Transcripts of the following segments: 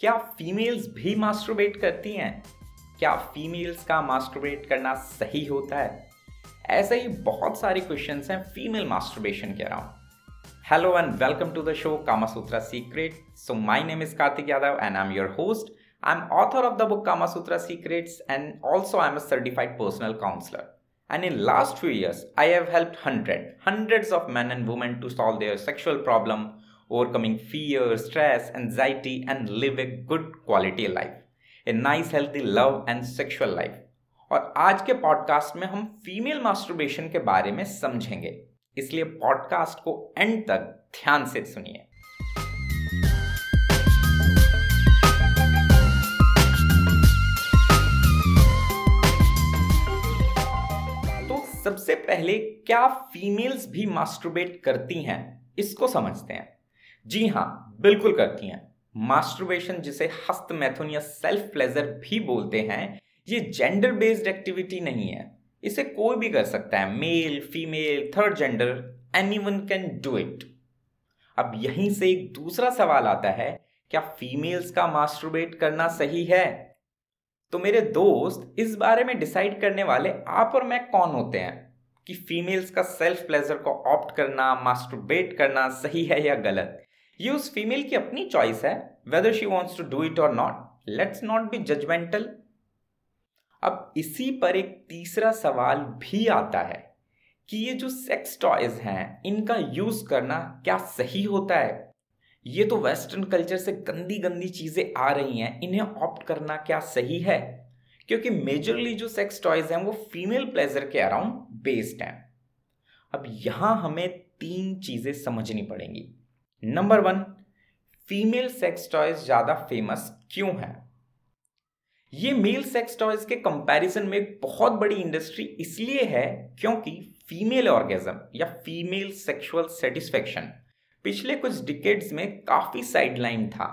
क्या फीमेल्स भी मास्टरबेट करती हैं? क्या फीमेल्स का मास्टरबेट करना सही होता है? ऐसे ही बहुत सारे क्वेश्चन हैं फीमेल मास्टरबेशन के around hello and welcome to the show Kamasutra secret so my name is Kartik Yadav and I am your host I am author of the book Kamasutra secrets and also I am a certified personal counsellor And in last few years, I have helped hundred, hundreds of men and women to solve their sexual problem, overcoming fear, stress, anxiety, and live a good quality life. A nice healthy love and sexual life और आज के podcast में हम female masturbation के बारे में समझेंगे। इसलिए पॉडकास्ट को एंड तक ध्यान से सुनिए। तो सबसे पहले क्या फीमेल्स भी मास्टरबेट करती हैं इसको समझते हैं। जी हाँ बिल्कुल करती हैं। मास्टरबेशन जिसे हस्त मैथुन या सेल्फ प्लेजर भी बोलते हैं, ये जेंडर बेस्ड एक्टिविटी नहीं है। इसे कोई भी कर सकता है male female third gender any one can do it अब यहीं से एक दूसरा सवाल आता है, क्या फीमेल्स का मास्टरबेट करना सही है? तो मेरे दोस्त, इस बारे में डिसाइड करने वाले आप और मैं कौन होते हैं? कि फीमेल्स का सेल्फ प्लेजर को ऑप्ट करना मास्टरबेट करना सही है या गलत? ये उस फीमेल की अपनी चॉइस है whether she wants to do it और not let's not be judgmental अब इसी पर एक तीसरा सवाल भी आता है कि ये जो सेक्स टॉयज हैं, इनका यूज़ करना क्या सही होता है? ये तो वेस्टर्न कल्चर से गंदी गंदी चीज़ें आ रही हैं, इन्हें ऑप्ट करना क्या सही है? क्योंकि मेजरली जो सेक्स टॉयज हैं, वो फीमेल प्लेजर के अराउंड बेस्ड हैं। अब यहाँ हमें तीन चीज़ें समझनी पड़ेंगी। Number one female sex toys ज़्यादा फ़ेमस क्यों है? ये मेल सेक्स टॉयज के कंपैरिजन में बहुत बड़ी इंडस्ट्री इसलिए है क्योंकि फीमेल ऑर्गेजम या फीमेल सेक्सुअल सेटिस्फेक्शन पिछले कुछ डिकेड्स में काफ़ी साइडलाइन था।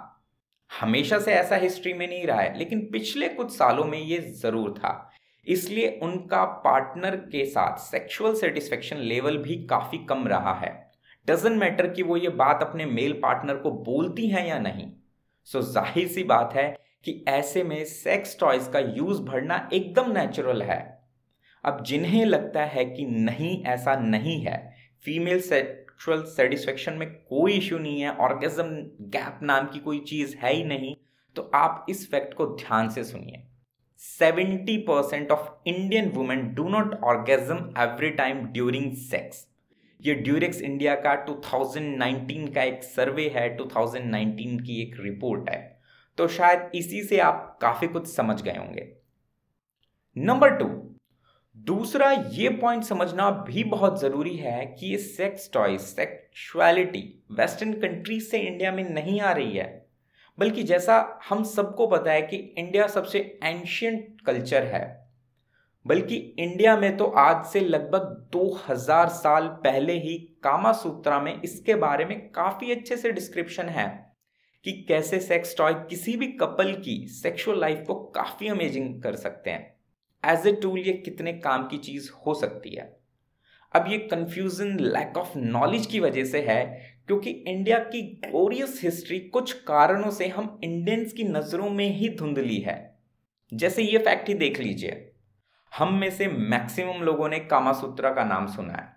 हमेशा से ऐसा हिस्ट्री में नहीं रहा है, लेकिन पिछले कुछ सालों में ये ज़रूर था। इसलिए उनका पार्टनर के साथ सेक्सुअल सेटिस्फेक्शन लेवल भी काफ़ी कम रहा है। डजेंट मैटर कि वो ये बात अपने मेल पार्टनर को बोलती हैं या नहीं। सो so, ज़ाहिर सी बात है कि ऐसे में सेक्स टॉयज का यूज़ बढ़ना एकदम नेचुरल है। अब जिन्हें लगता है कि नहीं ऐसा नहीं है फीमेल सेक्सुअल सेटिस्फेक्शन में कोई इश्यू नहीं है ऑर्गेजम गैप नाम की कोई चीज़ है ही नहीं तो आप इस फैक्ट को ध्यान से सुनिए। 70 percent of Indian women do not orgasm every time during sex ये ड्यूरेक्स इंडिया का 2019 का एक सर्वे है 2019 की एक रिपोर्ट है। तो शायद इसी से आप काफ़ी कुछ समझ गए होंगे। नंबर टू दूसरा ये पॉइंट समझना भी बहुत ज़रूरी है कि ये sex toy sexuality western country से इंडिया में नहीं आ रही है। बल्कि जैसा हम सबको पता है कि इंडिया सबसे एंशियंट कल्चर है। बल्कि इंडिया में तो आज से लगभग 2000 साल पहले ही कामा सूत्रा में इसके बारे में काफ़ी अच्छे से डिस्क्रिप्शन है कि कैसे सेक्स टॉय किसी भी कपल की सेक्सुअल लाइफ को काफ़ी अमेजिंग कर सकते हैं। एज ए टूल ये कितने काम की चीज़ हो सकती है। अब ये कंफ्यूजन लैक ऑफ़ नॉलेज की वजह से है क्योंकि इंडिया की ग्लोरियस हिस्ट्री कुछ कारणों से हम इंडियंस की नज़रों में ही धुंधली है। जैसे ये फैक्ट ही देख लीजिए। हम में से मैक्सिमम लोगों ने कामासूत्रा का नाम सुना है।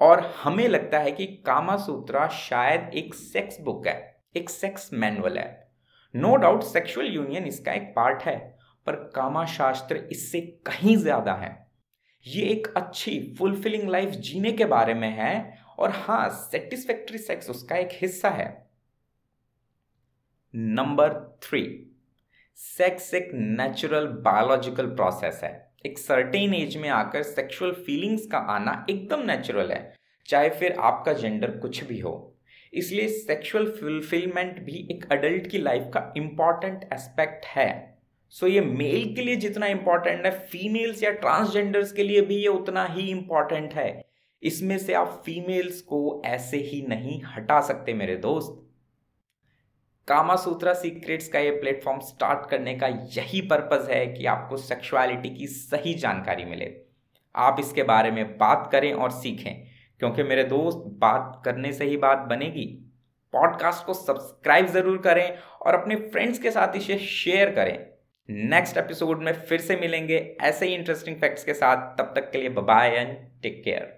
और हमें लगता है कि कामासूत्रा शायद एक सेक्स बुक है, एक सेक्स मैनुअल है। नो डाउट सेक्सुअल यूनियन इसका एक पार्ट है, पर कामा शास्त्र इससे कहीं ज़्यादा है। ये एक अच्छी फुलफिलिंग लाइफ जीने के बारे में है, और हाँ सेटिस्फैक्ट्री सेक्स उसका एक हिस्सा है। नंबर थ्री सेक्स एक नेचुरल बायोलॉजिकल प्रोसेस है। एक सर्टेन एज में आकर सेक्सुअल फीलिंग्स का आना एकदम नेचुरल है चाहे फिर आपका जेंडर कुछ भी हो। इसलिए सेक्सुअल फुलफिलमेंट भी एक अडल्ट की लाइफ का इंपॉर्टेंट एस्पेक्ट है। सो so, ये मेल के लिए जितना इंपॉर्टेंट है फीमेल्स या ट्रांसजेंडर्स के लिए भी ये उतना ही इंपॉर्टेंट है। इसमें से आप फीमेल्स को ऐसे ही नहीं हटा सकते मेरे दोस्त। कामा सूत्रा सीक्रेट्स का ये प्लेटफॉर्म स्टार्ट करने का यही पर्पज़ है कि आपको सेक्सुअलिटी की सही जानकारी मिले। आप इसके बारे में बात करें और सीखें, क्योंकि मेरे दोस्त बात करने से ही बात बनेगी। पॉडकास्ट को सब्सक्राइब ज़रूर करें और अपने फ्रेंड्स के साथ इसे शेयर करें। नेक्स्ट एपिसोड में फिर से मिलेंगे ऐसे ही इंटरेस्टिंग फैक्ट्स के साथ। तब तक के लिए बाय एंड टेक केयर।